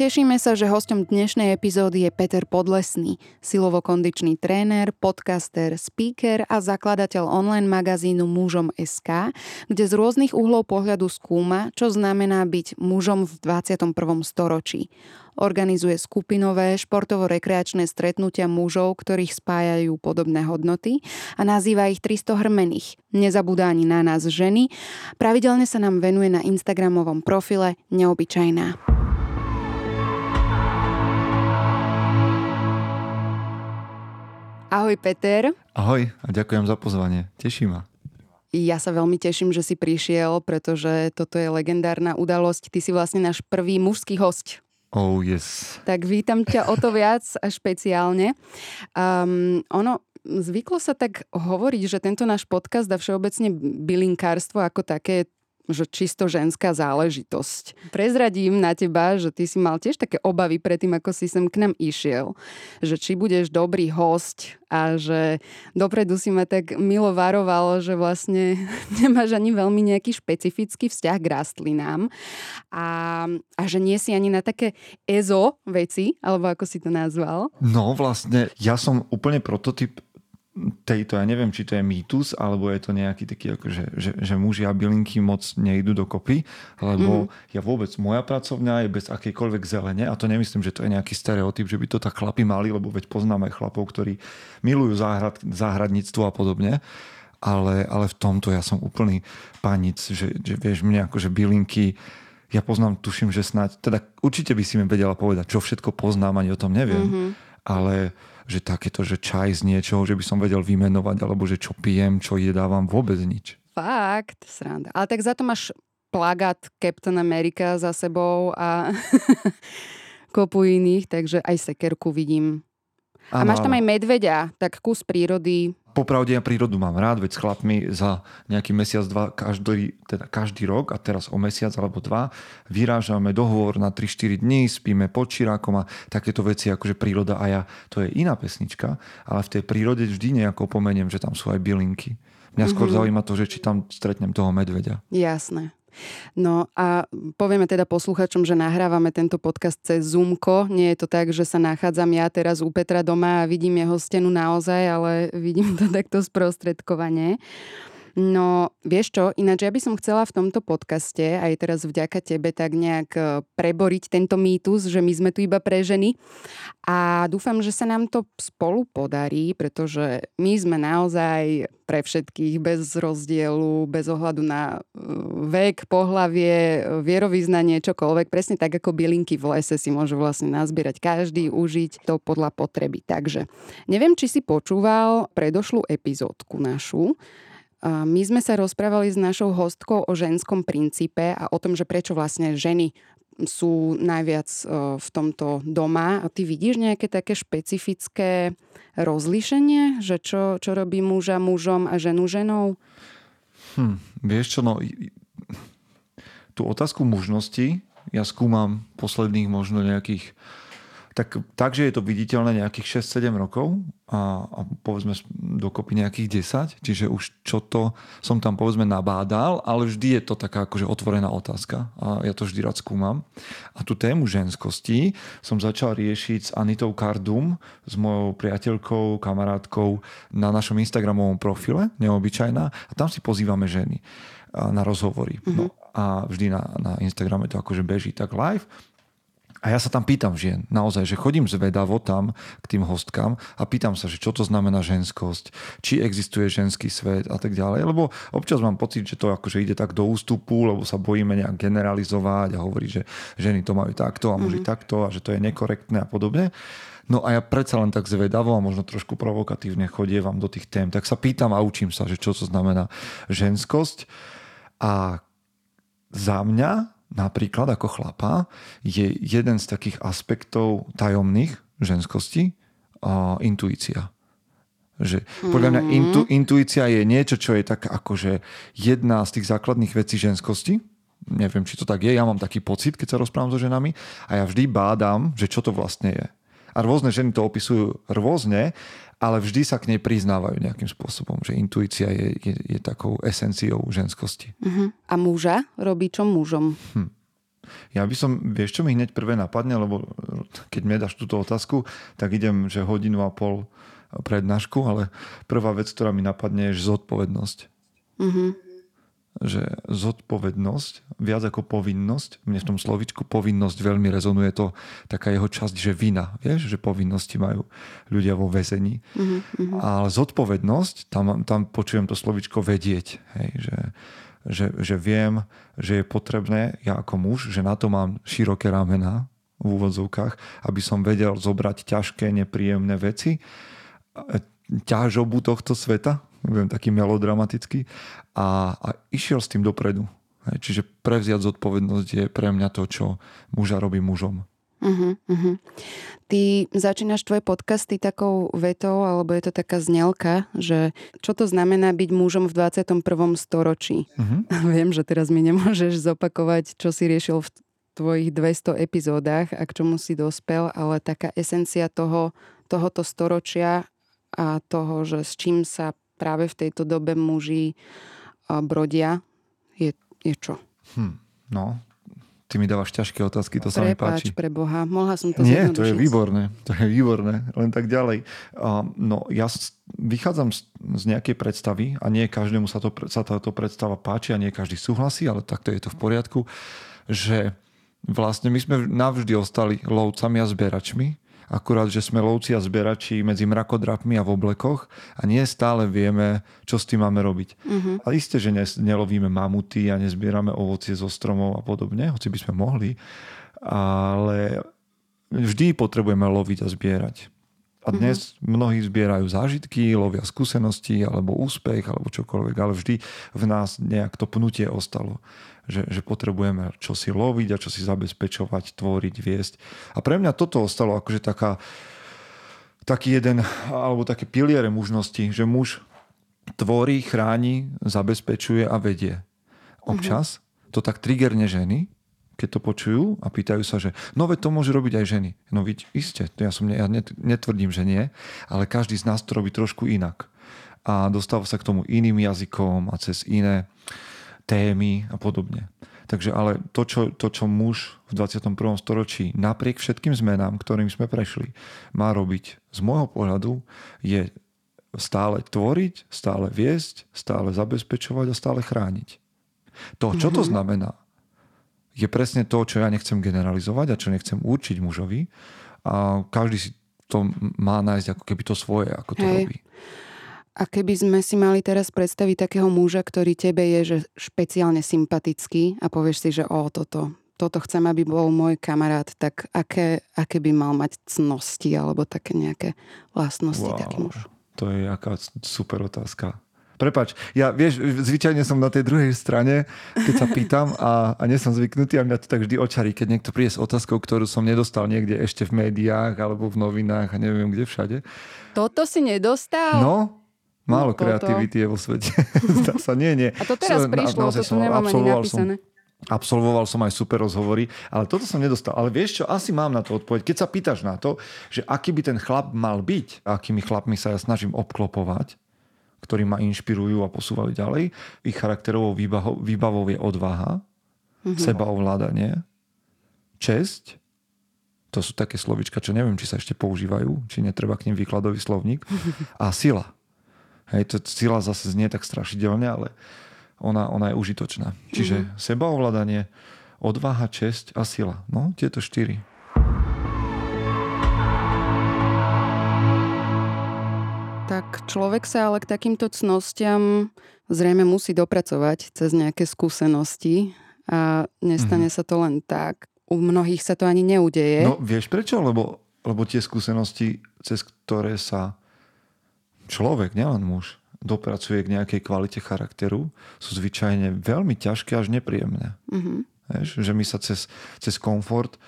Tešíme sa, že hostom dnešnej epizódy je Peter Podlesný, silovo-kondičný tréner, podcaster, speaker a zakladateľ online magazínu Mužom SK, kde z rôznych uhlov pohľadu skúma, čo znamená byť mužom v 21. storočí. Organizuje skupinové športovo-rekreačné stretnutia mužov, ktorých spájajú podobné hodnoty a nazýva ich 300 hrmených. Nezabúda ani na nás ženy. Pravidelne sa nám venuje na Instagramovom profile Neobyčajná. Ahoj Peter. Ahoj a ďakujem za pozvanie. Teší ma. Ja sa veľmi teším, že si prišiel, pretože toto je legendárna udalosť. Ty si vlastne náš prvý mužský host. Oh yes. Tak vítam ťa o to viac a špeciálne. Um, ono, zvyklo sa tak hovoriť, že tento náš podcast a všeobecne bylinkárstvo ako také že čisto ženská záležitosť. Prezradím na teba, že ty si mal tiež také obavy predtým, ako si sem k nám išiel, že či budeš dobrý host a že dopredu si ma tak milo varoval, že vlastne nemáš ani veľmi nejaký špecifický vzťah k rastlinám a, a že nie si ani na také EZO veci, alebo ako si to nazval. No vlastne, ja som úplne prototyp tejto, ja neviem, či to je mýtus, alebo je to nejaký taký, ako, že, že, muži a bylinky moc nejdu dokopy, lebo mm. ja vôbec, moja pracovňa je bez akejkoľvek zelene a to nemyslím, že to je nejaký stereotyp, že by to tak chlapi mali, lebo veď poznáme chlapov, ktorí milujú záhrad, záhradníctvo a podobne, ale, ale v tomto ja som úplný panic, že, že vieš, mne akože bylinky, ja poznám, tuším, že snáď, teda určite by si mi vedela povedať, čo všetko poznám, ani o tom neviem, mm-hmm. ale že takéto, že čaj z niečoho, že by som vedel vymenovať, alebo že čo pijem, čo jedávam, vôbec nič. Fakt, sranda. Ale tak za to máš plagát Captain America za sebou a kopu iných, takže aj sekerku vidím. Ano, a máš tam aj medveďa, tak kus prírody, Popravde ja prírodu mám rád, veď s chlapmi za nejaký mesiac, dva, každý, teda každý rok a teraz o mesiac alebo dva vyrážame dohovor na 3-4 dní, spíme pod čirákom a takéto veci akože príroda a ja, to je iná pesnička, ale v tej prírode vždy nejako pomeniem, že tam sú aj bylinky. Mňa skôr mm-hmm. zaujíma to, že či tam stretnem toho medveďa. Jasné. No a povieme teda posluchačom, že nahrávame tento podcast cez Zoomko. Nie je to tak, že sa nachádzam ja teraz u Petra doma a vidím jeho stenu naozaj, ale vidím to takto sprostredkovanie. No, vieš čo, ináč ja by som chcela v tomto podcaste, aj teraz vďaka tebe, tak nejak e, preboriť tento mýtus, že my sme tu iba pre ženy. A dúfam, že sa nám to spolu podarí, pretože my sme naozaj pre všetkých bez rozdielu, bez ohľadu na e, vek, pohlavie, vierovýznanie, čokoľvek. Presne tak ako bylinky v lese si môže vlastne nazbierať každý, užiť to podľa potreby. Takže neviem, či si počúval predošlú epizódku našu, my sme sa rozprávali s našou hostkou o ženskom princípe a o tom, že prečo vlastne ženy sú najviac e, v tomto doma. A ty vidíš nejaké také špecifické rozlíšenie, že čo, čo robí muža mužom a ženu ženou? Hm, vieš čo, no tú otázku mužnosti ja skúmam posledných možno nejakých tak, takže je to viditeľné nejakých 6-7 rokov a, a povedzme dokopy nejakých 10, čiže už čo to som tam povedzme nabádal, ale vždy je to taká akože otvorená otázka a ja to vždy rád skúmam. A tú tému ženskosti som začal riešiť s Anitou Kardum, s mojou priateľkou, kamarátkou na našom Instagramovom profile, neobyčajná, a tam si pozývame ženy na rozhovory. Mm-hmm. No, a vždy na, na Instagrame to akože beží tak live a ja sa tam pýtam žien, naozaj, že chodím zvedavo tam k tým hostkám a pýtam sa, že čo to znamená ženskosť, či existuje ženský svet a tak ďalej, lebo občas mám pocit, že to akože ide tak do ústupu, lebo sa bojíme nejak generalizovať a hovoriť, že ženy to majú takto a muži mm-hmm. takto a že to je nekorektné a podobne. No a ja predsa len tak zvedavo a možno trošku provokatívne chodievam do tých tém, tak sa pýtam a učím sa, že čo to znamená ženskosť. A za mňa napríklad ako chlapa je jeden z takých aspektov tajomných ženskosti a intuícia. Že podľa mňa intu, intuícia je niečo, čo je tak akože jedna z tých základných vecí ženskosti. Neviem, či to tak je, ja mám taký pocit, keď sa rozprávam so ženami a ja vždy bádam, že čo to vlastne je. A rôzne ženy to opisujú rôzne, ale vždy sa k nej priznávajú nejakým spôsobom, že intuícia je, je, je takou esenciou ženskosti. Uh-huh. A muža robí čo mužom? Hm. Ja by som, vieš čo mi hneď prvé napadne, lebo keď mi dáš túto otázku, tak idem, že hodinu a pol prednášku, ale prvá vec, ktorá mi napadne, je zodpovednosť. Mm-hmm. Že zodpovednosť, viac ako povinnosť, mne v tom slovičku povinnosť veľmi rezonuje to, taká jeho časť, že vina, vieš, že povinnosti majú ľudia vo väzení. Mm-hmm. Ale zodpovednosť, tam, tam počujem to slovičko vedieť, hej, že, že, že viem, že je potrebné, ja ako muž, že na to mám široké ramená, v úvodzovkách, aby som vedel zobrať ťažké, nepríjemné veci ťažobu tohto sveta, budem taký melodramatický, a, a išiel s tým dopredu. Čiže prevziať zodpovednosť je pre mňa to, čo muža robí mužom. Uh-huh, uh-huh. Ty začínaš tvoje podcasty takou vetou, alebo je to taká znelka, že čo to znamená byť mužom v 21. storočí. Uh-huh. Viem, že teraz mi nemôžeš zopakovať, čo si riešil v tvojich 200 epizódach a k čomu si dospel, ale taká esencia toho, tohoto storočia a toho, že s čím sa práve v tejto dobe muži brodia, je, je čo? Hm, no, ty mi dávaš ťažké otázky, to Prepáč, sa mi páči. pre Boha, mohla som to Nie, to je výborné, to je výborné, len tak ďalej. no, ja vychádzam z nejakej predstavy a nie každému sa, to, sa táto predstava páči a nie každý súhlasí, ale takto je to v poriadku, že vlastne my sme navždy ostali lovcami a zberačmi akurát, že sme lovci a zberači medzi mrakodrapmi a v oblekoch a nie stále vieme, čo s tým máme robiť. Uh-huh. A isté, že nelovíme mamuty a nezbierame ovocie zo stromov a podobne, hoci by sme mohli, ale vždy potrebujeme loviť a zbierať. A dnes mm-hmm. mnohí zbierajú zážitky, lovia skúsenosti alebo úspech alebo čokoľvek, ale vždy v nás nejak to pnutie ostalo že, že potrebujeme čosi loviť a čosi zabezpečovať, tvoriť, viesť. A pre mňa toto ostalo akože taká, taký jeden, alebo také piliere mužnosti, že muž tvorí, chráni, zabezpečuje a vedie. Občas mm-hmm. to tak triggerne ženy, keď to počujú a pýtajú sa, že no veď to môže robiť aj ženy. No vidť, iste, to ja, som, ja netvrdím, že nie, ale každý z nás to robí trošku inak. A dostáva sa k tomu iným jazykom a cez iné témy a podobne. Takže ale to čo, to, čo muž v 21. storočí napriek všetkým zmenám, ktorým sme prešli, má robiť z môjho pohľadu, je stále tvoriť, stále viesť, stále zabezpečovať a stále chrániť. To, čo to mhm. znamená, je presne to, čo ja nechcem generalizovať a čo nechcem určiť mužovi. A každý si to má nájsť ako keby to svoje, ako to Hej. robí. A keby sme si mali teraz predstaviť takého muža, ktorý tebe je že špeciálne sympatický a povieš si, že o, toto, toto chcem, aby bol môj kamarát, tak aké, aké by mal mať cnosti alebo také nejaké vlastnosti wow, taký muž? To je aká super otázka. Prepač, ja vieš, zvyčajne som na tej druhej strane, keď sa pýtam a, a nie som zvyknutý a mňa to tak vždy očarí, keď niekto príde s otázkou, ktorú som nedostal niekde ešte v médiách alebo v novinách a neviem kde všade. Toto si nedostal? No, Málo no, kreativity je vo svete. Zdá sa, nie, nie. A to teraz prišlo, na, to tu nemám ani napísané. Som, absolvoval som aj super rozhovory, ale toto som nedostal. Ale vieš čo, asi mám na to odpoveď. Keď sa pýtaš na to, že aký by ten chlap mal byť, akými chlapmi sa ja snažím obklopovať, ktorí ma inšpirujú a posúvajú ďalej, ich charakterovou výbavou, výbavou je odvaha, mm-hmm. sebaovládanie, česť, to sú také slovička, čo neviem, či sa ešte používajú, či netreba k ním výkladový slovník, a sila. Hej, to sila zase znie tak strašidelne, ale ona, ona je užitočná. Čiže mm-hmm. sebaovládanie, odvaha, česť a sila. No, tieto štyri. Tak človek sa ale k takýmto cnostiam zrejme musí dopracovať cez nejaké skúsenosti a nestane mm-hmm. sa to len tak. U mnohých sa to ani neudeje. No vieš prečo? Lebo, lebo tie skúsenosti, cez ktoré sa človek, nielen muž, dopracuje k nejakej kvalite charakteru, sú zvyčajne veľmi ťažké až nepríjemné. Mm-hmm. Vieš, že my sa cez, cez komfort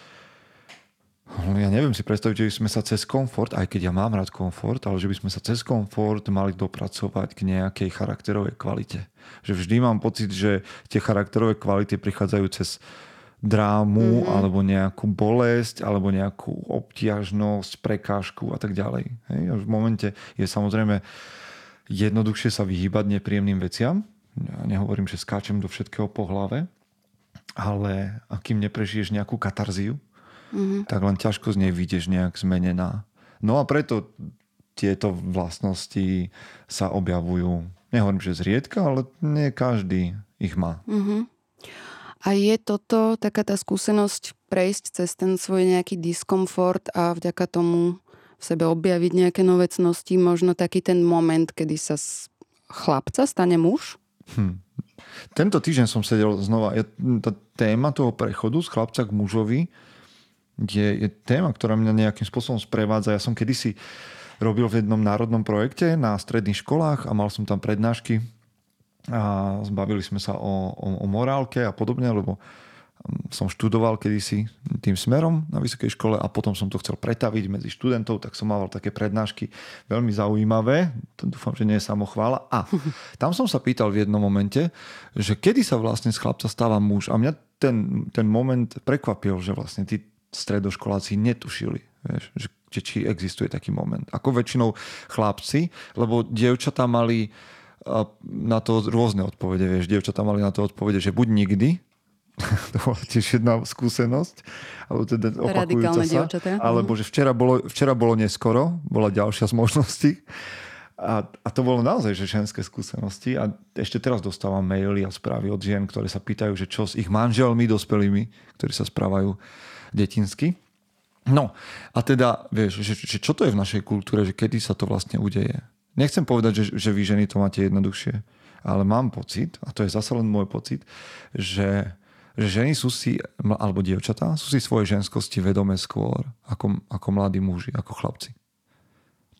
ja neviem si predstaviť, že by sme sa cez komfort, aj keď ja mám rád komfort, ale že by sme sa cez komfort mali dopracovať k nejakej charakterovej kvalite. Že vždy mám pocit, že tie charakterové kvality prichádzajú cez drámu, mm-hmm. alebo nejakú bolesť, alebo nejakú obtiažnosť, prekážku a tak ďalej. Hej? A v momente je samozrejme jednoduchšie sa vyhýbať nepríjemným veciam. Ja nehovorím, že skáčem do všetkého po hlave, ale akým neprežiješ nejakú katarziu, mm-hmm. tak len ťažko z nej vidieš nejak zmenená. No a preto tieto vlastnosti sa objavujú. Nehovorím, že zriedka, ale nie každý ich má. Mm-hmm. A je toto taká tá skúsenosť prejsť cez ten svoj nejaký diskomfort a vďaka tomu v sebe objaviť nejaké nové cnosti, možno taký ten moment, kedy sa z chlapca stane muž? Hm. Tento týždeň som sedel znova, tá téma toho prechodu z chlapca k mužovi je, je téma, ktorá mňa nejakým spôsobom sprevádza. Ja som kedysi robil v jednom národnom projekte na stredných školách a mal som tam prednášky a zbavili sme sa o, o, o morálke a podobne, lebo mm, som študoval kedysi tým smerom na vysokej škole a potom som to chcel pretaviť medzi študentov, tak som mal také prednášky veľmi zaujímavé. Dúfam, že nie je samochvála. A tam som sa pýtal v jednom momente, že kedy sa vlastne z chlapca stáva muž. A mňa ten, ten moment prekvapil, že vlastne tí stredoškoláci netušili, vieš, že, že či existuje taký moment. Ako väčšinou chlapci, lebo dievčatá mali na to rôzne odpovede, vieš, dievčatá mali na to odpovede, že buď nikdy, to bola tiež jedna skúsenosť, alebo teda opakujúca sa, alebo že včera bolo, včera bolo neskoro, bola ďalšia z možností. A, a to bolo naozaj že ženské skúsenosti a ešte teraz dostávam maily a správy od žien, ktoré sa pýtajú, že čo s ich manželmi dospelými, ktorí sa správajú detinsky. No a teda, vieš, že, že čo to je v našej kultúre, že kedy sa to vlastne udeje. Nechcem povedať, že, že vy ženy to máte jednoduchšie, ale mám pocit, a to je zase len môj pocit, že, že ženy sú si, alebo dievčatá, sú si svoje ženskosti vedomé skôr ako, ako mladí muži, ako chlapci.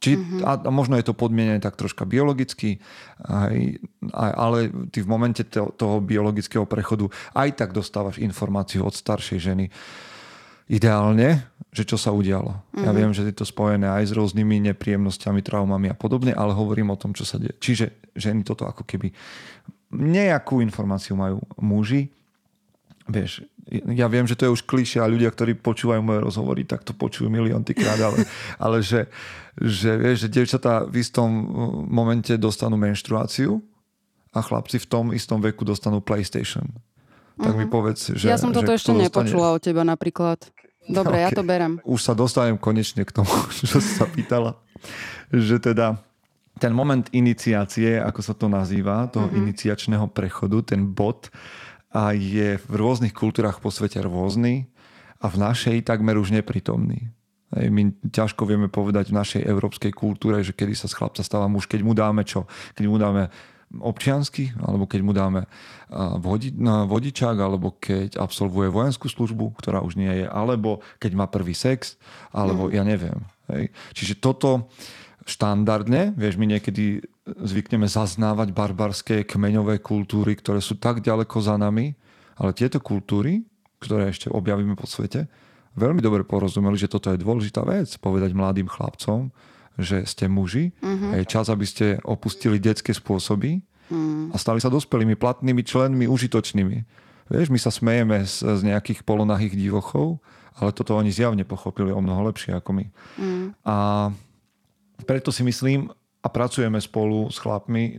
Či, mm-hmm. a, a možno je to podmienené tak troška biologicky, aj, aj, ale ty v momente to, toho biologického prechodu aj tak dostávaš informáciu od staršej ženy, ideálne, že čo sa udialo. Mm-hmm. Ja mhm. viem, že je to spojené aj s rôznymi nepríjemnosťami, traumami a podobne, ale hovorím o tom, čo sa deje. Čiže ženy toto ako keby nejakú informáciu majú muži. Vieš, ja viem, že to je už klišie a ľudia, ktorí počúvajú moje rozhovory, tak to počujú milión krát, ale, ale že, že, vieš, že devčatá v istom momente dostanú menštruáciu a chlapci v tom istom veku dostanú PlayStation tak mi mhm. povedz, že... Ja som toto ešte nepočula od teba napríklad. Dobre, okay. ja to berem. Už sa dostanem konečne k tomu, čo si sa pýtala. Že teda ten moment iniciácie, ako sa to nazýva, toho mm-hmm. iniciačného prechodu, ten bod, a je v rôznych kultúrach po svete rôzny a v našej takmer už neprítomný. My ťažko vieme povedať v našej európskej kultúre, že kedy sa z chlapca stáva muž, keď mu dáme čo? Keď mu dáme občiansky, alebo keď mu dáme vodi, vodičák, alebo keď absolvuje vojenskú službu, ktorá už nie je, alebo keď má prvý sex, alebo mm. ja neviem. Hej. Čiže toto štandardne, vieš, my niekedy zvykneme zaznávať barbarské kmeňové kultúry, ktoré sú tak ďaleko za nami, ale tieto kultúry, ktoré ešte objavíme po svete, veľmi dobre porozumeli, že toto je dôležitá vec, povedať mladým chlapcom, že ste muži uh-huh. a je čas, aby ste opustili detské spôsoby uh-huh. a stali sa dospelými, platnými členmi, užitočnými. Vieš, my sa smejeme z, z nejakých polonahých divochov, ale toto oni zjavne pochopili o mnoho lepšie ako my. Uh-huh. A preto si myslím, a pracujeme spolu s chlapmi e,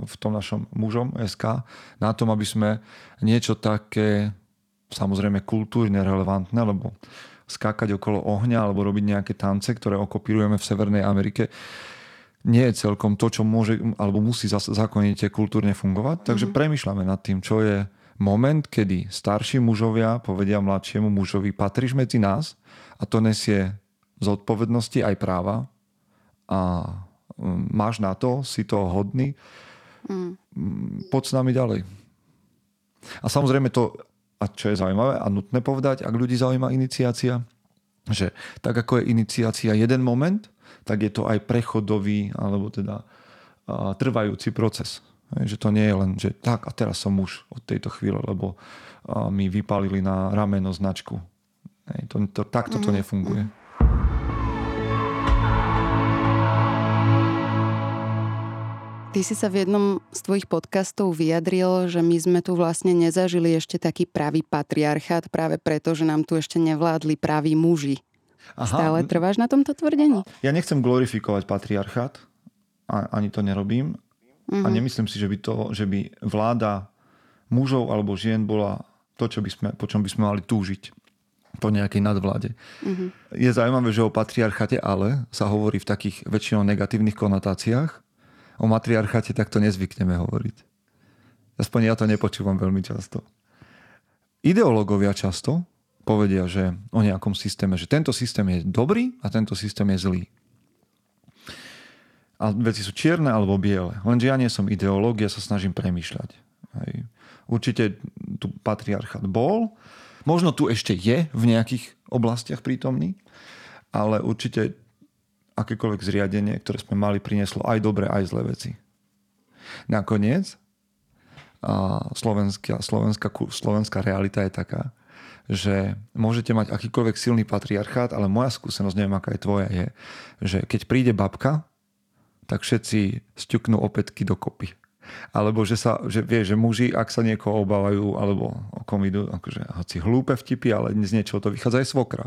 v tom našom mužom SK na tom, aby sme niečo také samozrejme kultúrne relevantné, lebo skákať okolo ohňa alebo robiť nejaké tance, ktoré okopírujeme v Severnej Amerike, nie je celkom to, čo môže alebo musí zákonite kultúrne fungovať. Takže mm-hmm. premyšľame nad tým, čo je moment, kedy starší mužovia povedia mladšiemu mužovi, patríš medzi nás a to nesie zodpovednosti aj práva a mm, máš na to, si to hodný, mm. poď s nami ďalej. A samozrejme to a čo je zaujímavé a nutné povedať, ak ľudí zaujíma iniciácia, že tak ako je iniciácia jeden moment, tak je to aj prechodový alebo teda a, trvajúci proces. Že to nie je len, že tak a teraz som muž od tejto chvíle, lebo mi vypálili na rameno značku to, to, takto to nefunguje. Ty si sa v jednom z tvojich podcastov vyjadril, že my sme tu vlastne nezažili ešte taký pravý patriarchát práve preto, že nám tu ešte nevládli praví muži. Aha. Stále trváš na tomto tvrdení? Ja nechcem glorifikovať patriarchát, ani to nerobím. Uh-huh. A mhm. nemyslím si, že by, to, že by vláda mužov alebo žien bola to, čo by sme, po čom by sme mali túžiť po nejakej nadvláde. Uh-huh. Je zaujímavé, že o patriarchate ale sa hovorí v takých väčšinou negatívnych konotáciách, o matriarchate takto nezvykneme hovoriť. Aspoň ja to nepočúvam veľmi často. Ideológovia často povedia, že o nejakom systéme, že tento systém je dobrý a tento systém je zlý. A veci sú čierne alebo biele. Lenže ja nie som ideológ, ja sa snažím premýšľať. Hej. Určite tu patriarchát bol, možno tu ešte je v nejakých oblastiach prítomný, ale určite akékoľvek zriadenie, ktoré sme mali, prinieslo aj dobré, aj zlé veci. Nakoniec a slovenská, slovenská, slovenská realita je taká, že môžete mať akýkoľvek silný patriarchát, ale moja skúsenosť, neviem aká je tvoja, je, že keď príde babka, tak všetci sťuknú opätky do kopy. Alebo že sa, že vie, že muži, ak sa niekoho obávajú, alebo o kom idú, akože hoci hlúpe vtipy, ale z niečoho to vychádza aj svokra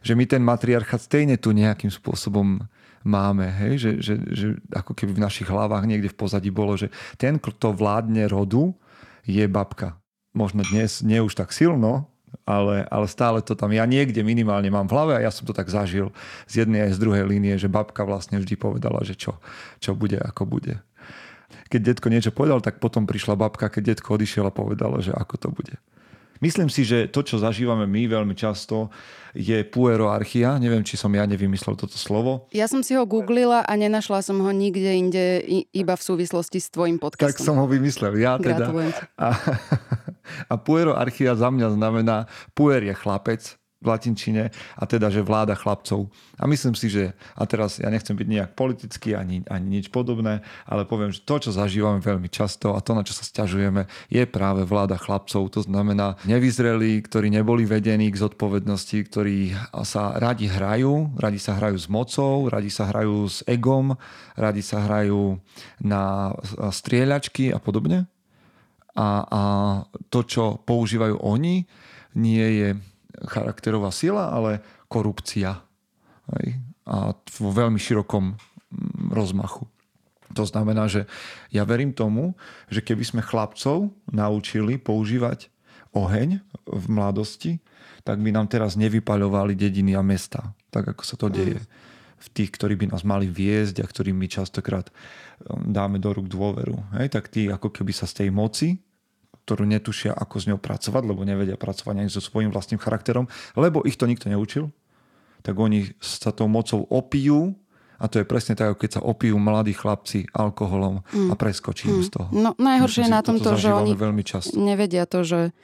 že my ten matriarchát stejne tu nejakým spôsobom máme, hej? Že, že, že ako keby v našich hlavách niekde v pozadí bolo, že ten, kto vládne rodu, je babka. Možno dnes nie už tak silno, ale, ale stále to tam ja niekde minimálne mám v hlave a ja som to tak zažil z jednej aj z druhej línie, že babka vlastne vždy povedala, že čo, čo bude, ako bude. Keď detko niečo povedal, tak potom prišla babka, keď detko odišiel a povedala, že ako to bude. Myslím si, že to, čo zažívame my veľmi často, je pueroarchia. Neviem, či som ja nevymyslel toto slovo. Ja som si ho googlila a nenašla som ho nikde inde, iba v súvislosti s tvojim podcastom. Tak som ho vymyslel, ja teda. A, a pueroarchia za mňa znamená, puer je chlapec, v latinčine a teda, že vláda chlapcov. A myslím si, že, a teraz ja nechcem byť nejak politický ani, ani nič podobné, ale poviem, že to, čo zažívame veľmi často a to, na čo sa stiažujeme, je práve vláda chlapcov. To znamená nevyzrelí, ktorí neboli vedení k zodpovednosti, ktorí sa radi hrajú, radi sa hrajú s mocou, radi sa hrajú s egom, radi sa hrajú na strieľačky a podobne. A, a to, čo používajú oni, nie je charakterová sila, ale korupcia. Hej? A vo veľmi širokom rozmachu. To znamená, že ja verím tomu, že keby sme chlapcov naučili používať oheň v mladosti, tak by nám teraz nevypaľovali dediny a mesta, tak ako sa to deje v tých, ktorí by nás mali viesť a ktorým my častokrát um, dáme do rúk dôveru. Hej, tak tí ako keby sa z tej moci ktorú netušia, ako s ňou pracovať, lebo nevedia pracovať ani so svojím vlastným charakterom, lebo ich to nikto neučil, tak oni sa tou mocou opijú a to je presne tak, ako keď sa opijú mladí chlapci alkoholom mm. a preskočí mm. z toho. No najhoršie je na tom to, že oni veľmi často. nevedia to, že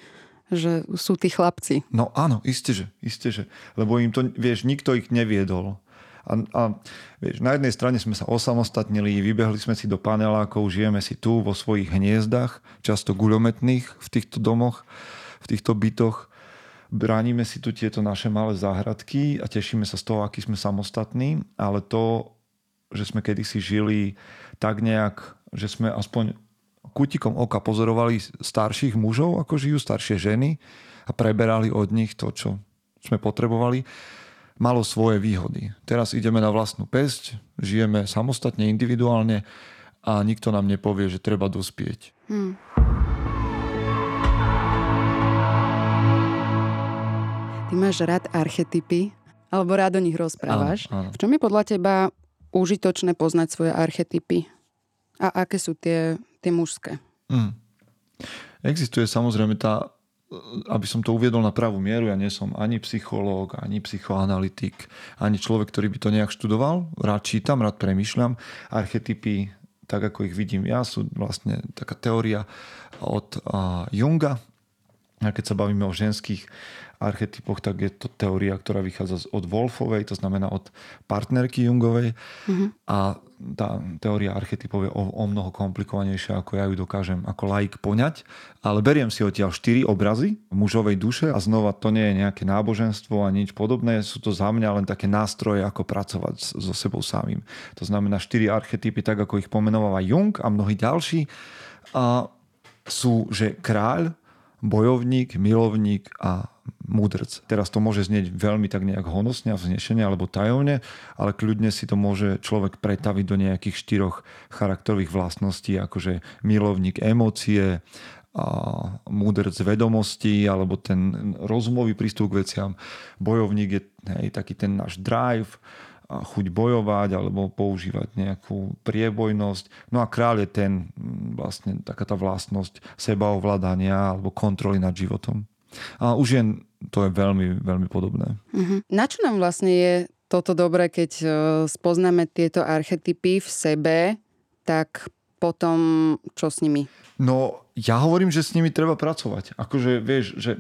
že sú tí chlapci. No áno, isté, že, isté, že. Lebo im to, vieš, nikto ich neviedol. A, a vieš, na jednej strane sme sa osamostatnili, vybehli sme si do panelákov, žijeme si tu vo svojich hniezdach, často guľometných v týchto domoch, v týchto bytoch. Bránime si tu tieto naše malé záhradky a tešíme sa z toho, aký sme samostatní, ale to, že sme kedysi žili tak nejak, že sme aspoň kutikom oka pozorovali starších mužov, ako žijú staršie ženy a preberali od nich to, čo sme potrebovali malo svoje výhody. Teraz ideme na vlastnú pesť, žijeme samostatne, individuálne a nikto nám nepovie, že treba dospieť. Hmm. Ty máš rád archetypy, alebo rád o nich rozprávaš. Áno, áno. V čom je podľa teba užitočné poznať svoje archetypy? A aké sú tie, tie mužské? Hmm. Existuje samozrejme tá aby som to uviedol na pravú mieru, ja nie som ani psychológ, ani psychoanalytik, ani človek, ktorý by to nejak študoval. Rád čítam, rád premyšľam. Archetypy, tak ako ich vidím ja, sú vlastne taká teória od Junga. A keď sa bavíme o ženských archetypoch, tak je to teória, ktorá vychádza od Wolfovej, to znamená od partnerky Jungovej. Mm-hmm. A tá teória archetypov je o, o mnoho komplikovanejšia, ako ja ju dokážem ako laik poňať. Ale beriem si odtiaľ štyri obrazy mužovej duše a znova to nie je nejaké náboženstvo a nič podobné. Sú to za mňa len také nástroje, ako pracovať so sebou samým. To znamená štyri archetypy, tak ako ich pomenováva Jung a mnohí ďalší. A sú, že kráľ, bojovník, milovník a múdrc. Teraz to môže znieť veľmi tak nejak honosne a vznešene alebo tajomne, ale kľudne si to môže človek pretaviť do nejakých štyroch charakterových vlastností, akože milovník emócie, a múdrc vedomostí alebo ten rozumový prístup k veciam. Bojovník je hej, taký ten náš drive, chuť bojovať alebo používať nejakú priebojnosť. No a kráľ je ten vlastne taká tá vlastnosť sebaovládania alebo kontroly nad životom. A už je to je veľmi, veľmi podobné. Uh-huh. Na čo nám vlastne je toto dobré, keď e, spoznáme tieto archetypy v sebe, tak potom čo s nimi? No, ja hovorím, že s nimi treba pracovať. Akože, vieš, že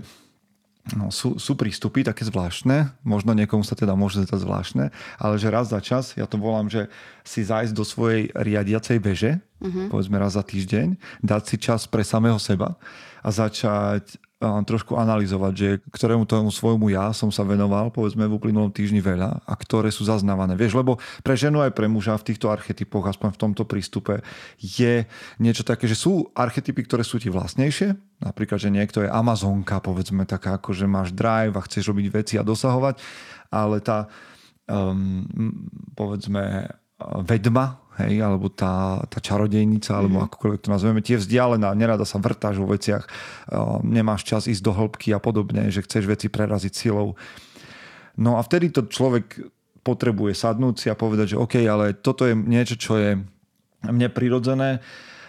No, sú, sú prístupy také zvláštne, možno niekomu sa teda môže zdať zvláštne, ale že raz za čas, ja to volám, že si zájsť do svojej riadiacej beže, uh-huh. povedzme raz za týždeň, dať si čas pre samého seba a začať trošku analyzovať, že ktorému tomu svojmu ja som sa venoval, povedzme v uplynulom týždni veľa a ktoré sú zaznávané. Vieš, lebo pre ženu aj pre muža v týchto archetypoch, aspoň v tomto prístupe, je niečo také, že sú archetypy, ktoré sú ti vlastnejšie, napríklad, že niekto je Amazonka, povedzme taká, ako že máš drive a chceš robiť veci a dosahovať, ale tá um, povedzme vedma, hej, alebo tá, tá čarodejnica, alebo mm. akokoľvek to nazveme, tie vzdialená, nerada sa vrtáš vo veciach, nemáš čas ísť do hĺbky a podobne, že chceš veci preraziť silou. No a vtedy to človek potrebuje sadnúť si a povedať, že OK, ale toto je niečo, čo je mne prirodzené,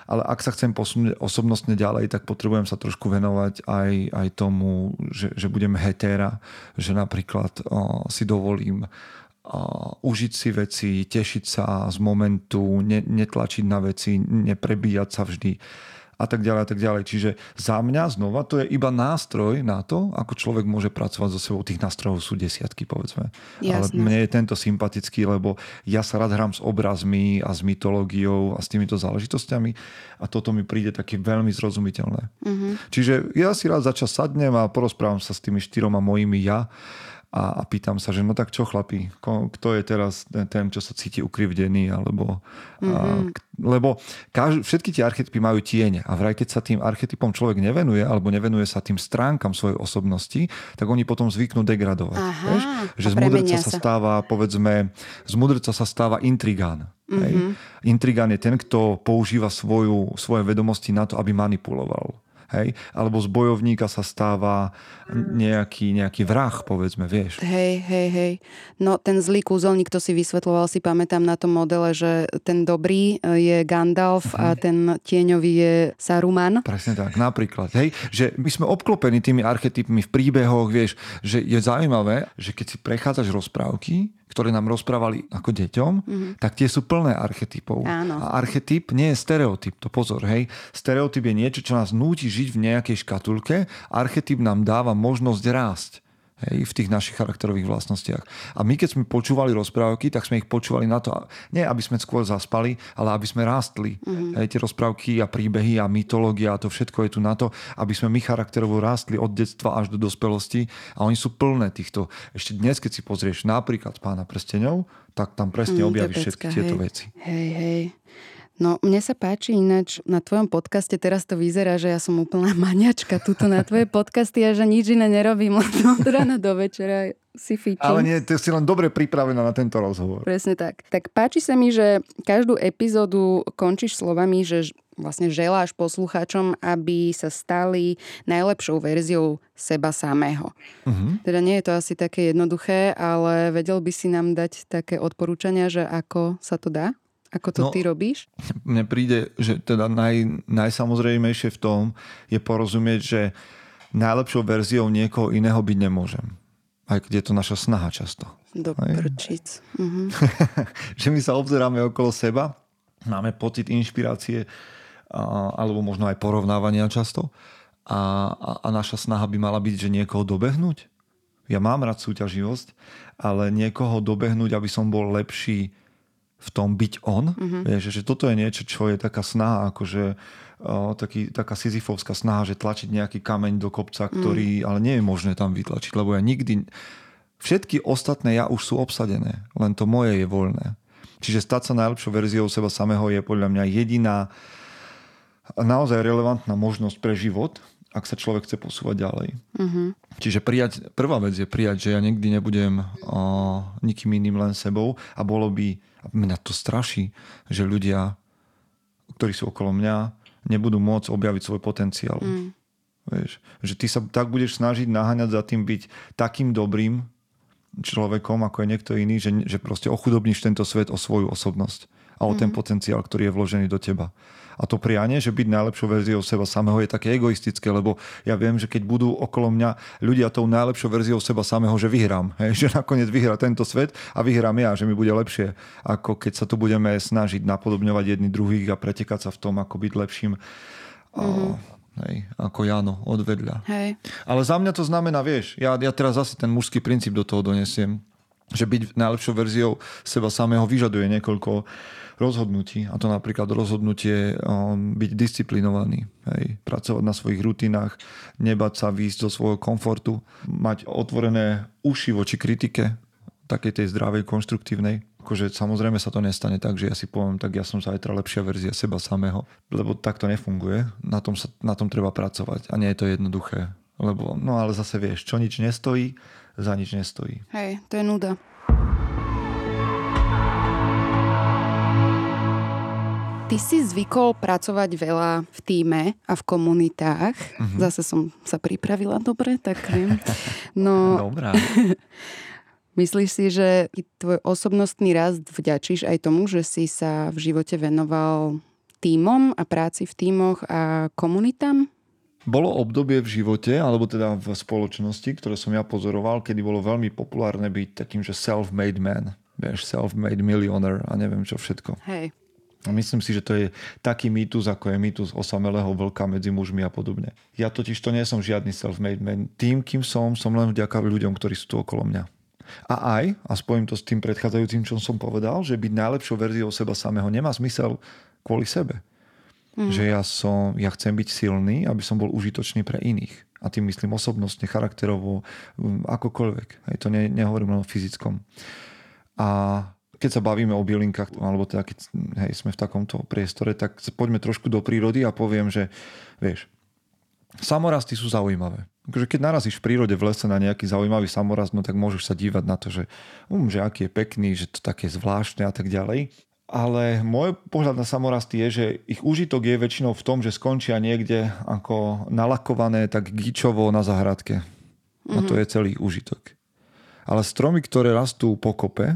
ale ak sa chcem posunúť osobnostne ďalej, tak potrebujem sa trošku venovať aj, aj tomu, že, že budem hetéra, že napríklad o, si dovolím užiť si veci, tešiť sa z momentu, ne, netlačiť na veci, neprebíjať sa vždy a tak ďalej a tak ďalej. Čiže za mňa znova to je iba nástroj na to, ako človek môže pracovať so sebou. Tých nástrojov sú desiatky, povedzme. Jasne. Ale mne je tento sympatický, lebo ja sa rád hrám s obrazmi a s mytológiou a s týmito záležitosťami a toto mi príde také veľmi zrozumiteľné. Mm-hmm. Čiže ja si rád začas sadnem a porozprávam sa s tými štyroma mojimi ja a, a pýtam sa, že no tak čo chlapí, kto je teraz ten, čo sa cíti ukrivdený, alebo mm-hmm. a, mhm. lebo kaž, všetky tie archetypy majú tieň a vraj keď sa tým archetypom človek nevenuje, alebo nevenuje sa tým stránkam svojej osobnosti, tak oni potom zvyknú degradovať. Aha, vieš? Že z mudrca sa. sa stáva, povedzme, z mudrca sa stáva intrigán. Mm-hmm. Hej? Mhm. Intrigán je ten, kto používa svoju, svoje vedomosti na to, aby manipuloval hej? Alebo z bojovníka sa stáva nejaký, nejaký vrah, povedzme, vieš. Hej, hej, hej. No ten zlý kúzelník, to si vysvetloval, si pamätám na tom modele, že ten dobrý e, je Gandalf uh-huh. a mhm. ten tieňový je Saruman. Presne tak, napríklad. Hej, že my sme obklopení tými archetypmi v príbehoch, vieš, že je zaujímavé, že keď si prechádzaš rozprávky, ktoré nám rozprávali ako deťom, mm-hmm. tak tie sú plné archetypov. Áno. A archetyp nie je stereotyp, to pozor, hej. Stereotyp je niečo, čo nás núti žiť v nejakej škatulke. Archetyp nám dáva možnosť rásť hej, v tých našich charakterových vlastnostiach. A my keď sme počúvali rozprávky, tak sme ich počúvali na to, nie aby sme skôr zaspali, ale aby sme rástli. Mm-hmm. Hej, tie rozprávky a príbehy a mytológia a to všetko je tu na to, aby sme my charakterovo rástli od detstva až do dospelosti a oni sú plné týchto. Ešte dnes, keď si pozrieš napríklad pána prstenov, tak tam presne mm, objavíš všetky hej. tieto veci. Hej, hej. No, mne sa páči ináč na tvojom podcaste, teraz to vyzerá, že ja som úplná maňačka tuto na tvoje podcasty a že nič iné nerobím, len od rána do večera si fičím. Ale nie, ty si len dobre pripravená na tento rozhovor. Presne tak. Tak páči sa mi, že každú epizódu končíš slovami, že vlastne želáš poslucháčom, aby sa stali najlepšou verziou seba samého. Uh-huh. Teda nie je to asi také jednoduché, ale vedel by si nám dať také odporúčania, že ako sa to dá? Ako to no, ty robíš? Mne príde, že teda naj, najsamozrejmejšie v tom je porozumieť, že najlepšou verziou niekoho iného byť nemôžem. Aj keď je to naša snaha často. Do prčic. Uh-huh. že my sa obzeráme okolo seba, máme pocit inšpirácie alebo možno aj porovnávania často a, a, a naša snaha by mala byť, že niekoho dobehnúť Ja mám rád súťaživosť, ale niekoho dobehnúť, aby som bol lepší v tom byť on. Mm-hmm. Vieš, že toto je niečo, čo je taká snaha, akože o, taký, taká sizifovská snaha, že tlačiť nejaký kameň do kopca, ktorý, mm. ale nie je možné tam vytlačiť, lebo ja nikdy... Všetky ostatné ja už sú obsadené, len to moje je voľné. Čiže stať sa najlepšou verziou seba samého je podľa mňa jediná naozaj relevantná možnosť pre život, ak sa človek chce posúvať ďalej. Mm-hmm. Čiže prijať, prvá vec je prijať, že ja nikdy nebudem o, nikým iným len sebou a bolo by, a mňa to straší, že ľudia, ktorí sú okolo mňa, nebudú môcť objaviť svoj potenciál. Mm. Vieš, že ty sa tak budeš snažiť naháňať za tým byť takým dobrým človekom, ako je niekto iný, že, že proste ochudobníš tento svet o svoju osobnosť a o mm. ten potenciál, ktorý je vložený do teba. A to prianie, že byť najlepšou verziou seba samého je také egoistické, lebo ja viem, že keď budú okolo mňa ľudia tou najlepšou verziou seba samého, že vyhrám. Hej, že nakoniec vyhrá tento svet a vyhrám ja, že mi bude lepšie, ako keď sa tu budeme snažiť napodobňovať jedni druhých a pretekať sa v tom, ako byť lepším. Mm-hmm. Hej, ako Jano, odvedľa. Hej. Ale za mňa to znamená, vieš, ja, ja teraz zase ten mužský princíp do toho donesiem, že byť najlepšou verziou seba samého vyžaduje niekoľko rozhodnutí. A to napríklad rozhodnutie um, byť disciplinovaný, hej, pracovať na svojich rutinách, nebať sa výjsť zo svojho komfortu, mať otvorené uši voči kritike, takej tej zdravej, konštruktívnej. Akože samozrejme sa to nestane tak, že ja si poviem, tak ja som zajtra lepšia verzia seba samého, lebo tak to nefunguje. Na tom, sa, na tom treba pracovať a nie je to jednoduché. Lebo, no ale zase vieš, čo nič nestojí, za nič nestojí. Hej, to je nuda. Ty si zvykol pracovať veľa v týme a v komunitách. Mm-hmm. Zase som sa pripravila dobre, tak viem. No, Dobrá. Myslíš si, že tvoj osobnostný rast vďačíš aj tomu, že si sa v živote venoval týmom a práci v týmoch a komunitám? Bolo obdobie v živote, alebo teda v spoločnosti, ktoré som ja pozoroval, kedy bolo veľmi populárne byť takým, že self-made man. Vieš, self-made millionaire a neviem čo všetko. Hej. A myslím si, že to je taký mýtus, ako je mýtus osamelého vlka medzi mužmi a podobne. Ja totiž to nie som žiadny self-made man. Tým, kým som, som len vďaka ľuďom, ktorí sú tu okolo mňa. A aj, a spojím to s tým predchádzajúcim, čo som povedal, že byť najlepšou verziou seba samého nemá zmysel kvôli sebe. Mm. Že ja, som, ja chcem byť silný, aby som bol užitočný pre iných. A tým myslím osobnostne, charakterovo, akokoľvek. Hej, to ne, nehovorím len o fyzickom. A keď sa bavíme o bylinkách, alebo teda keď hej, sme v takomto priestore, tak poďme trošku do prírody a poviem, že vieš, samorasty sú zaujímavé. Takže keď narazíš v prírode v lese na nejaký zaujímavý samorast, no tak môžeš sa dívať na to, že, um, že aký je pekný, že to také zvláštne a tak ďalej. Ale môj pohľad na samorasty je, že ich užitok je väčšinou v tom, že skončia niekde ako nalakované tak gíčovo na zahradke. Mm-hmm. A to mhm. je celý užitok. Ale stromy, ktoré rastú po kope,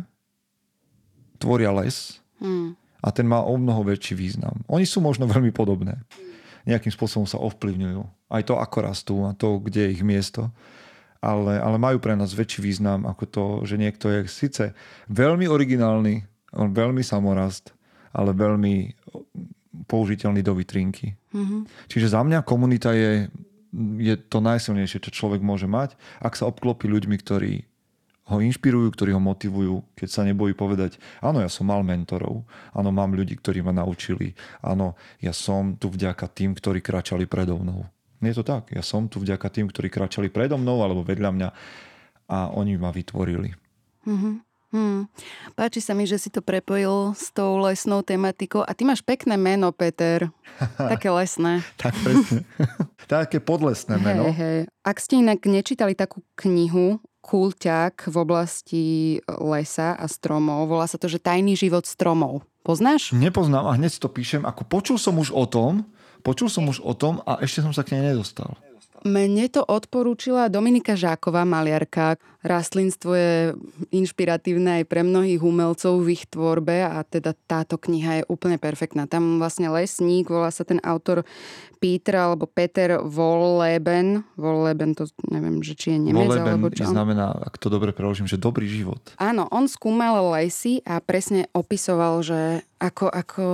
tvoria les hmm. a ten má o mnoho väčší význam. Oni sú možno veľmi podobné. Nejakým spôsobom sa ovplyvňujú. Aj to, ako rastú a to, kde je ich miesto. Ale, ale majú pre nás väčší význam ako to, že niekto je síce veľmi originálny, on veľmi samorast, ale veľmi použiteľný do vitrinky. Mm-hmm. Čiže za mňa komunita je, je to najsilnejšie, čo človek môže mať, ak sa obklopí ľuďmi, ktorí ho inšpirujú, ktorí ho motivujú, keď sa nebojí povedať, áno, ja som mal mentorov, áno, mám ľudí, ktorí ma naučili, áno, ja som tu vďaka tým, ktorí kráčali predo mnou. Nie je to tak, ja som tu vďaka tým, ktorí kráčali predo mnou alebo vedľa mňa a oni ma vytvorili. Mm-hmm. Hmm. Páči sa mi, že si to prepojil s tou lesnou tematikou. A ty máš pekné meno, Peter. Také lesné. tak presne. Také podlesné meno. Hej, hej. Ak ste inak nečítali takú knihu kulťak v oblasti lesa a stromov. Volá sa to, že Tajný život stromov. Poznáš? Nepoznám a hneď si to píšem. Ako počul som už o tom, počul som už o tom a ešte som sa k nej nedostal. Mne to odporúčila Dominika Žáková, maliarka. Rastlinstvo je inšpiratívne aj pre mnohých umelcov v ich tvorbe a teda táto kniha je úplne perfektná. Tam vlastne lesník, volá sa ten autor Peter alebo Peter Wolleben. Wolleben to neviem, že či je Nemec Wolleben alebo čo. znamená, ak to dobre preložím, že dobrý život. Áno, on skúmal lesy a presne opisoval, že ako, ako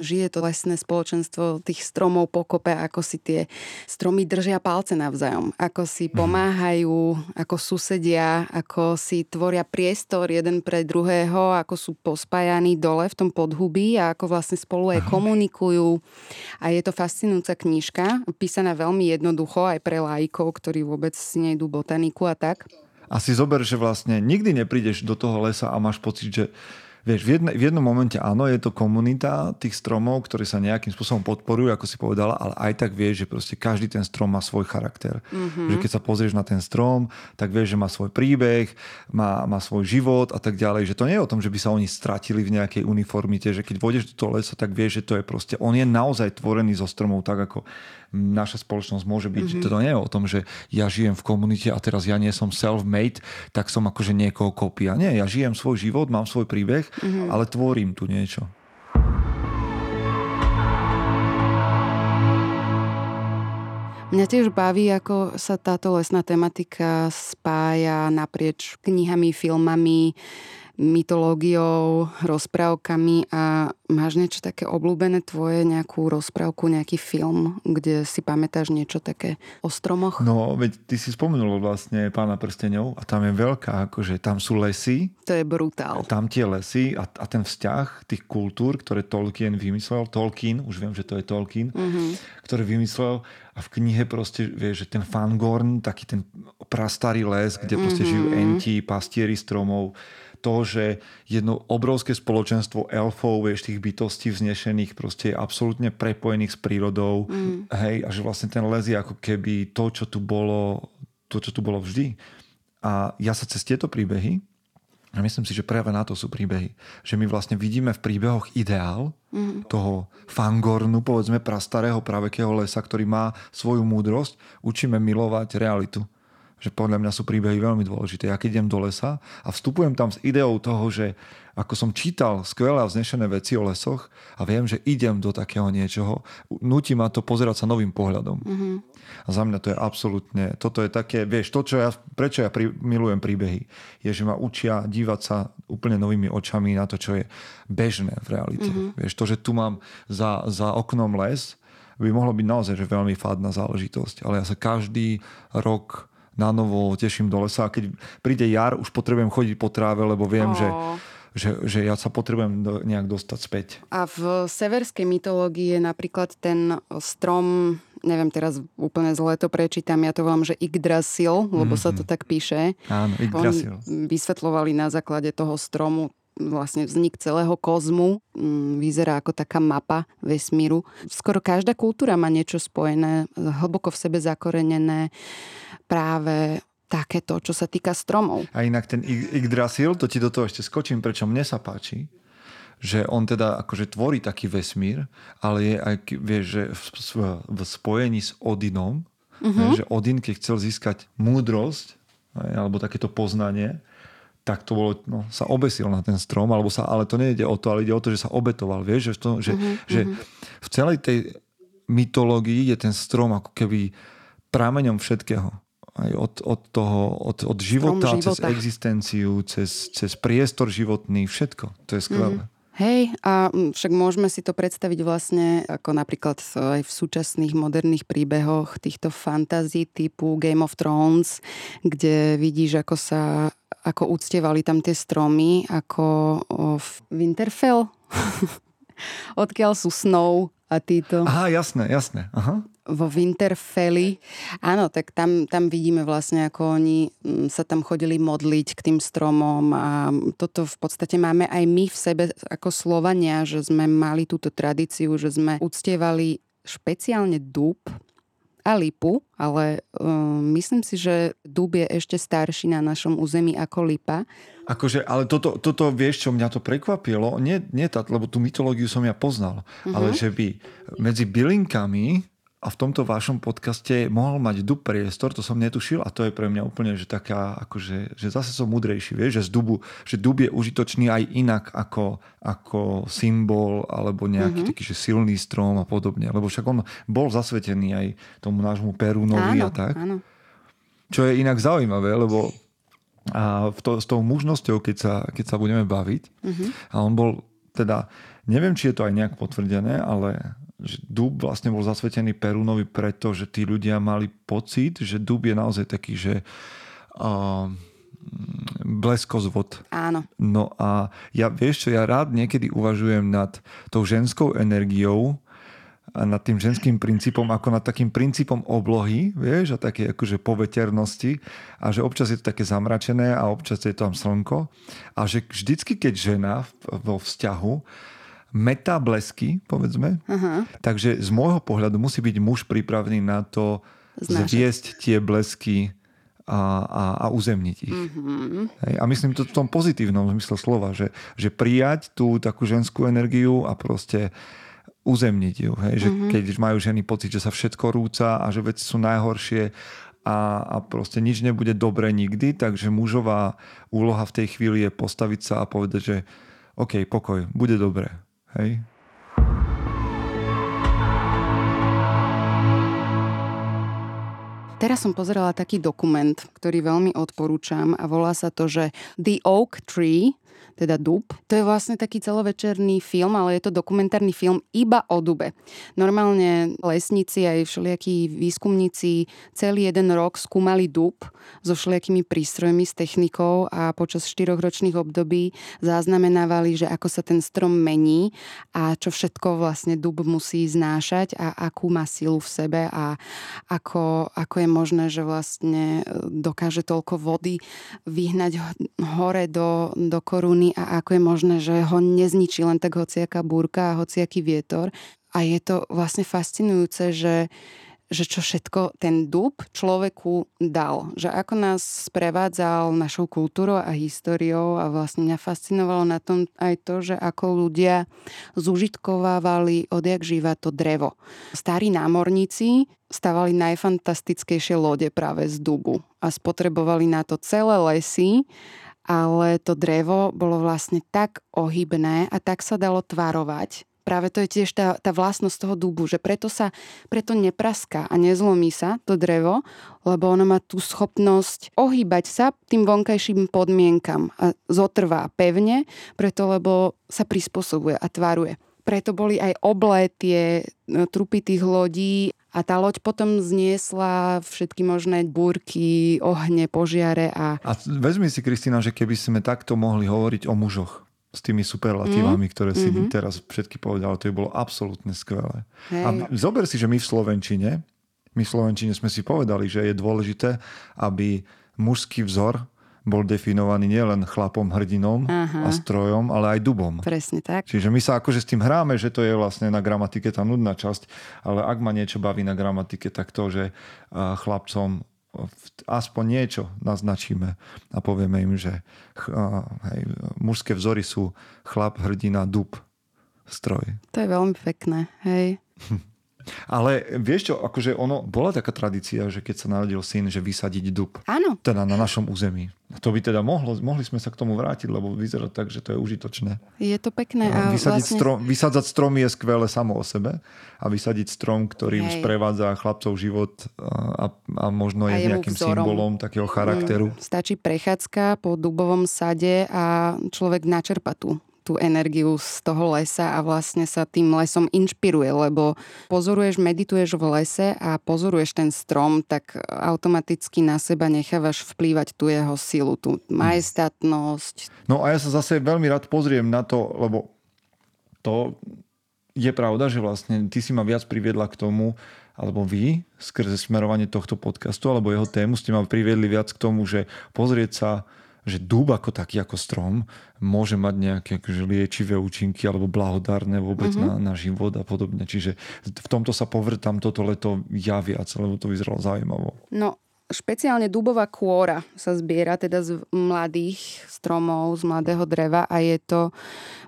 žije to lesné spoločenstvo tých stromov pokope, ako si tie stromy držia palce navzájom, ako si mhm. pomáhajú, ako susedia, ako si tvoria priestor jeden pre druhého, ako sú pospájaní dole v tom podhubí a ako vlastne spolu aj komunikujú. A je to fascinujúca knižka, písaná veľmi jednoducho aj pre laikov, ktorí vôbec nejdú botaniku a tak. A si zober, že vlastne nikdy neprídeš do toho lesa a máš pocit, že Vieš, v, jedne, v jednom momente áno, je to komunita tých stromov, ktorí sa nejakým spôsobom podporujú, ako si povedala, ale aj tak vieš, že proste každý ten strom má svoj charakter. Mm-hmm. Že keď sa pozrieš na ten strom, tak vieš, že má svoj príbeh, má, má svoj život a tak ďalej. Že to nie je o tom, že by sa oni stratili v nejakej uniformite, že keď vodeš do toho lesa, tak vieš, že to je proste, on je naozaj tvorený zo stromov tak, ako naša spoločnosť môže byť. Mm-hmm. To nie je o tom, že ja žijem v komunite a teraz ja nie som self-made, tak som akože niekoho kopia. Nie, ja žijem svoj život, mám svoj príbeh, mm-hmm. ale tvorím tu niečo. Mňa tiež baví, ako sa táto lesná tematika spája naprieč knihami, filmami, mytológiou, rozprávkami a máš niečo také obľúbené tvoje, nejakú rozprávku, nejaký film, kde si pamätáš niečo také o stromoch? No, veď ty si spomenul vlastne Pána prstenov a tam je veľká, akože tam sú lesy. To je brutál. Tam tie lesy a, a ten vzťah tých kultúr, ktoré Tolkien vymyslel, Tolkien, už viem, že to je Tolkien, mm-hmm. ktorý vymyslel a v knihe proste, vieš, že ten Fangorn, taký ten prastarý les, kde proste mm-hmm. žijú enti, pastieri stromov, to, že jedno obrovské spoločenstvo elfov, vieš, tých bytostí vznešených proste je absolútne prepojených s prírodou. Mm. Hej, a že vlastne ten les je ako keby to, čo tu bolo, to, čo tu bolo vždy. A ja sa cez tieto príbehy, a myslím si, že práve na to sú príbehy, že my vlastne vidíme v príbehoch ideál mm. toho fangornu, povedzme prastarého pravekého lesa, ktorý má svoju múdrosť, učíme milovať realitu že podľa mňa sú príbehy veľmi dôležité. Ja keď idem do lesa a vstupujem tam s ideou toho, že ako som čítal skvelé a vznešené veci o lesoch a viem, že idem do takého niečoho, nutí ma to pozerať sa novým pohľadom. Mm-hmm. A za mňa to je absolútne, toto je také, vieš, to, čo ja, prečo ja pri, milujem príbehy, je, že ma učia dívať sa úplne novými očami na to, čo je bežné v realite. Mm-hmm. Vieš, to, že tu mám za, za oknom les, by mohlo byť naozaj že veľmi fádna záležitosť. Ale ja sa každý rok na novo teším do lesa. A keď príde jar, už potrebujem chodiť po tráve, lebo viem, oh. že že, že ja sa potrebujem do, nejak dostať späť. A v severskej mytológii je napríklad ten strom, neviem teraz úplne zle to prečítam, ja to volám, že Yggdrasil, lebo mm-hmm. sa to mhm. tak píše. Áno, Yggdrasil. Oni vysvetlovali na základe toho stromu vlastne vznik celého kozmu. Mm, vyzerá ako taká mapa vesmíru. Skoro každá kultúra má niečo spojené, hlboko v sebe zakorenené práve takéto, čo sa týka stromov. A inak ten Yggdrasil, to ti do toho ešte skočím, prečo mne sa páči, že on teda akože tvorí taký vesmír, ale je aj, vieš, že v, spojení s Odinom, uh-huh. že Odin, keď chcel získať múdrosť, alebo takéto poznanie, tak to bolo, no, sa obesil na ten strom, alebo sa, ale to nejde o to, ale ide o to, že sa obetoval, vieš, že, to, že, uh-huh, že uh-huh. v celej tej mytológii je ten strom ako keby prameňom všetkého aj od, od toho, od, od života, života cez existenciu, cez, cez priestor životný, všetko. To je skvelé. Mm. Hej, a však môžeme si to predstaviť vlastne ako napríklad aj v súčasných moderných príbehoch týchto fantází typu Game of Thrones, kde vidíš, ako sa ako uctievali tam tie stromy, ako v Winterfell, odkiaľ sú Snow a títo. Aha, jasné, jasné. Aha vo Winterfelli. Áno, tak tam, tam vidíme vlastne, ako oni mm, sa tam chodili modliť k tým stromom a toto v podstate máme aj my v sebe ako Slovania, že sme mali túto tradíciu, že sme uctievali špeciálne dúb a lipu, ale um, myslím si, že dúb je ešte starší na našom území ako lipa. Akože, ale toto, toto vieš, čo mňa to prekvapilo, nie, nie tá, lebo tú mytológiu som ja poznal, uh-huh. ale že by medzi bylinkami a v tomto vašom podcaste mohol mať dub priestor, to som netušil a to je pre mňa úplne, že taká, akože, že zase som mudrejší, vieš, že z dubu, že dub je užitočný aj inak ako, ako symbol alebo nejaký mm-hmm. taký, že silný strom a podobne, lebo však on bol zasvetený aj tomu nášmu Perúnovi a tak. Áno. Čo je inak zaujímavé, lebo a to, s tou mužnosťou, keď sa, keď sa budeme baviť, mm-hmm. a on bol teda neviem, či je to aj nejak potvrdené, ale že dub vlastne bol zasvetený Perúnovi preto, že tí ľudia mali pocit, že dub je naozaj taký, že uh, bleskozvod. Áno. No a ja, vieš čo, ja rád niekedy uvažujem nad tou ženskou energiou, a nad tým ženským princípom ako nad takým princípom oblohy, vieš, a také akože poveternosti a že občas je to také zamračené a občas je tam slnko a že vždycky, keď žena vo vzťahu metá blesky, povedzme, uh-huh. takže z môjho pohľadu musí byť muž pripravený na to Znášať. zviesť tie blesky a, a, a uzemniť ich. Mm-hmm. Hej, a myslím to v tom pozitívnom zmysle slova, že, že prijať tú takú ženskú energiu a proste uzemniť ju. Hej? Že mm-hmm. keď majú ženy pocit, že sa všetko rúca a že veci sú najhoršie a, a proste nič nebude dobre nikdy, takže mužová úloha v tej chvíli je postaviť sa a povedať, že OK, pokoj, bude dobre. Hej? Teraz som pozerala taký dokument, ktorý veľmi odporúčam a volá sa to, že The Oak Tree teda Dub. To je vlastne taký celovečerný film, ale je to dokumentárny film iba o dube. Normálne lesníci aj všelijakí výskumníci celý jeden rok skúmali dub so všelijakými prístrojmi, s technikou a počas štyroch ročných období zaznamenávali, že ako sa ten strom mení a čo všetko vlastne dub musí znášať a akú má silu v sebe a ako, ako je možné, že vlastne dokáže toľko vody vyhnať hore do, do koruny a ako je možné, že ho nezničí len tak hociaká búrka a hociaký vietor. A je to vlastne fascinujúce, že že čo všetko ten dub človeku dal. Že ako nás sprevádzal našou kultúrou a históriou a vlastne mňa fascinovalo na tom aj to, že ako ľudia zužitkovávali odjak živa to drevo. Starí námorníci stavali najfantastickejšie lode práve z dubu a spotrebovali na to celé lesy ale to drevo bolo vlastne tak ohybné a tak sa dalo tvarovať. Práve to je tiež tá, tá vlastnosť toho dubu, že preto sa preto nepraská a nezlomí sa to drevo, lebo ono má tú schopnosť ohýbať sa tým vonkajším podmienkam a zotrvá pevne, preto lebo sa prispôsobuje a tvaruje. Preto boli aj oblé tie no, trupy tých lodí a tá loď potom zniesla všetky možné búrky, ohne, požiare a... A vezmi si, Kristina, že keby sme takto mohli hovoriť o mužoch s tými superlatívami, mm. ktoré si mm-hmm. teraz všetky povedala, to je bolo absolútne skvelé. Hej. A zober si, že my v Slovenčine, my v Slovenčine sme si povedali, že je dôležité, aby mužský vzor bol definovaný nielen chlapom, hrdinom Aha. a strojom, ale aj dubom. Presne tak. Čiže my sa akože s tým hráme, že to je vlastne na gramatike tá nudná časť, ale ak ma niečo baví na gramatike, tak to, že chlapcom aspoň niečo naznačíme a povieme im, že hej, mužské vzory sú chlap, hrdina, dub, stroj. To je veľmi pekné, hej. Ale vieš čo, akože ono, bola taká tradícia, že keď sa narodil syn, že vysadiť dub. Áno. Teda na našom území. To by teda mohlo, mohli sme sa k tomu vrátiť, lebo vyzerá tak, že to je užitočné. Je to pekné. A vysadiť vlastne... strom, vysadzať stromy je skvelé samo o sebe a vysadiť strom, ktorý Hej. sprevádza chlapcov život a, a možno je, je nejakým vzorom. symbolom takého charakteru. Mm, stačí prechádzka po dubovom sade a človek načerpa tú tú energiu z toho lesa a vlastne sa tým lesom inšpiruje, lebo pozoruješ, medituješ v lese a pozoruješ ten strom, tak automaticky na seba nechávaš vplývať tú jeho silu, tú majestátnosť. No a ja sa zase veľmi rád pozriem na to, lebo to je pravda, že vlastne ty si ma viac priviedla k tomu, alebo vy, skrze smerovanie tohto podcastu, alebo jeho tému ste ma priviedli viac k tomu, že pozrieť sa že dúb ako taký, ako strom, môže mať nejaké akože liečivé účinky alebo blahodárne vôbec mm-hmm. na, na život a podobne. Čiže v tomto sa povrtám toto leto ja viac, lebo to vyzeralo zaujímavo. No, špeciálne dubová kôra sa zbiera teda z mladých stromov, z mladého dreva a je to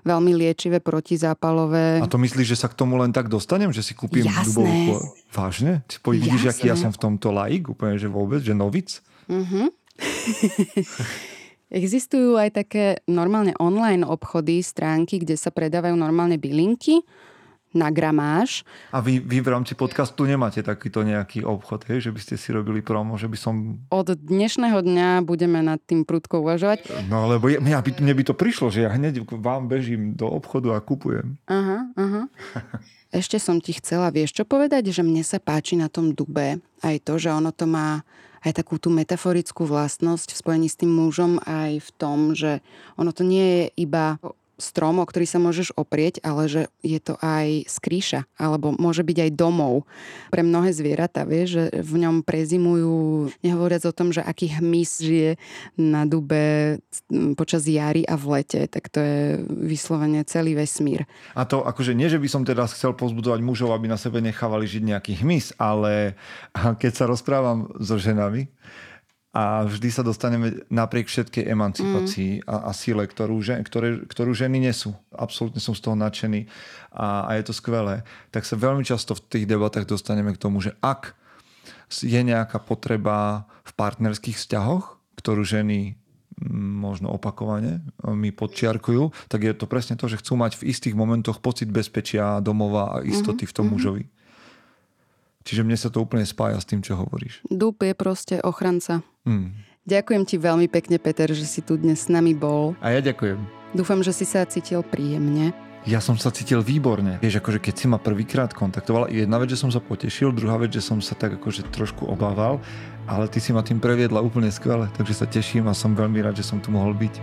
veľmi liečivé protizápalové. A to myslíš, že sa k tomu len tak dostanem, že si kúpim Jasné. dubovú kôru? Vážne? Ty vidíš, aký ja som v tomto laik, úplne, že vôbec, že novic? Mhm. Existujú aj také normálne online obchody, stránky, kde sa predávajú normálne bylinky. na gramáž. A vy, vy v rámci podcastu nemáte takýto nejaký obchod, hej? že by ste si robili promo, že by som... Od dnešného dňa budeme nad tým prudko uvažovať. No lebo je, mňa by, mne by to prišlo, že ja hneď vám bežím do obchodu a kupujem. Aha, aha. Ešte som ti chcela, vieš čo povedať, že mne sa páči na tom dube aj to, že ono to má aj takú tú metaforickú vlastnosť v spojení s tým mužom aj v tom, že ono to nie je iba strom, o ktorý sa môžeš oprieť, ale že je to aj skrýša, alebo môže byť aj domov. Pre mnohé zvieratá, vieš, že v ňom prezimujú, nehovoriac o tom, že aký hmyz žije na dube počas jary a v lete, tak to je vyslovene celý vesmír. A to akože nie, že by som teda chcel pozbudovať mužov, aby na sebe nechávali žiť nejaký hmyz, ale keď sa rozprávam so ženami, a vždy sa dostaneme napriek všetkej emancipácii mm. a, a sile, ktorú, žen, ktoré, ktorú ženy nesú. Absolútne som z toho nadšený a, a je to skvelé. Tak sa veľmi často v tých debatách dostaneme k tomu, že ak je nejaká potreba v partnerských vzťahoch, ktorú ženy možno opakovane mi podčiarkujú, tak je to presne to, že chcú mať v istých momentoch pocit bezpečia, domova a istoty mm-hmm. v tom mm-hmm. mužovi. Čiže mne sa to úplne spája s tým, čo hovoríš. Dúb je proste ochranca. Hmm. Ďakujem ti veľmi pekne, Peter, že si tu dnes s nami bol. A ja ďakujem. Dúfam, že si sa cítil príjemne. Ja som sa cítil výborne. Vieš, akože keď si ma prvýkrát kontaktoval, jedna vec, že som sa potešil, druhá vec, že som sa tak akože trošku obával, ale ty si ma tým previedla úplne skvele, takže sa teším a som veľmi rád, že som tu mohol byť.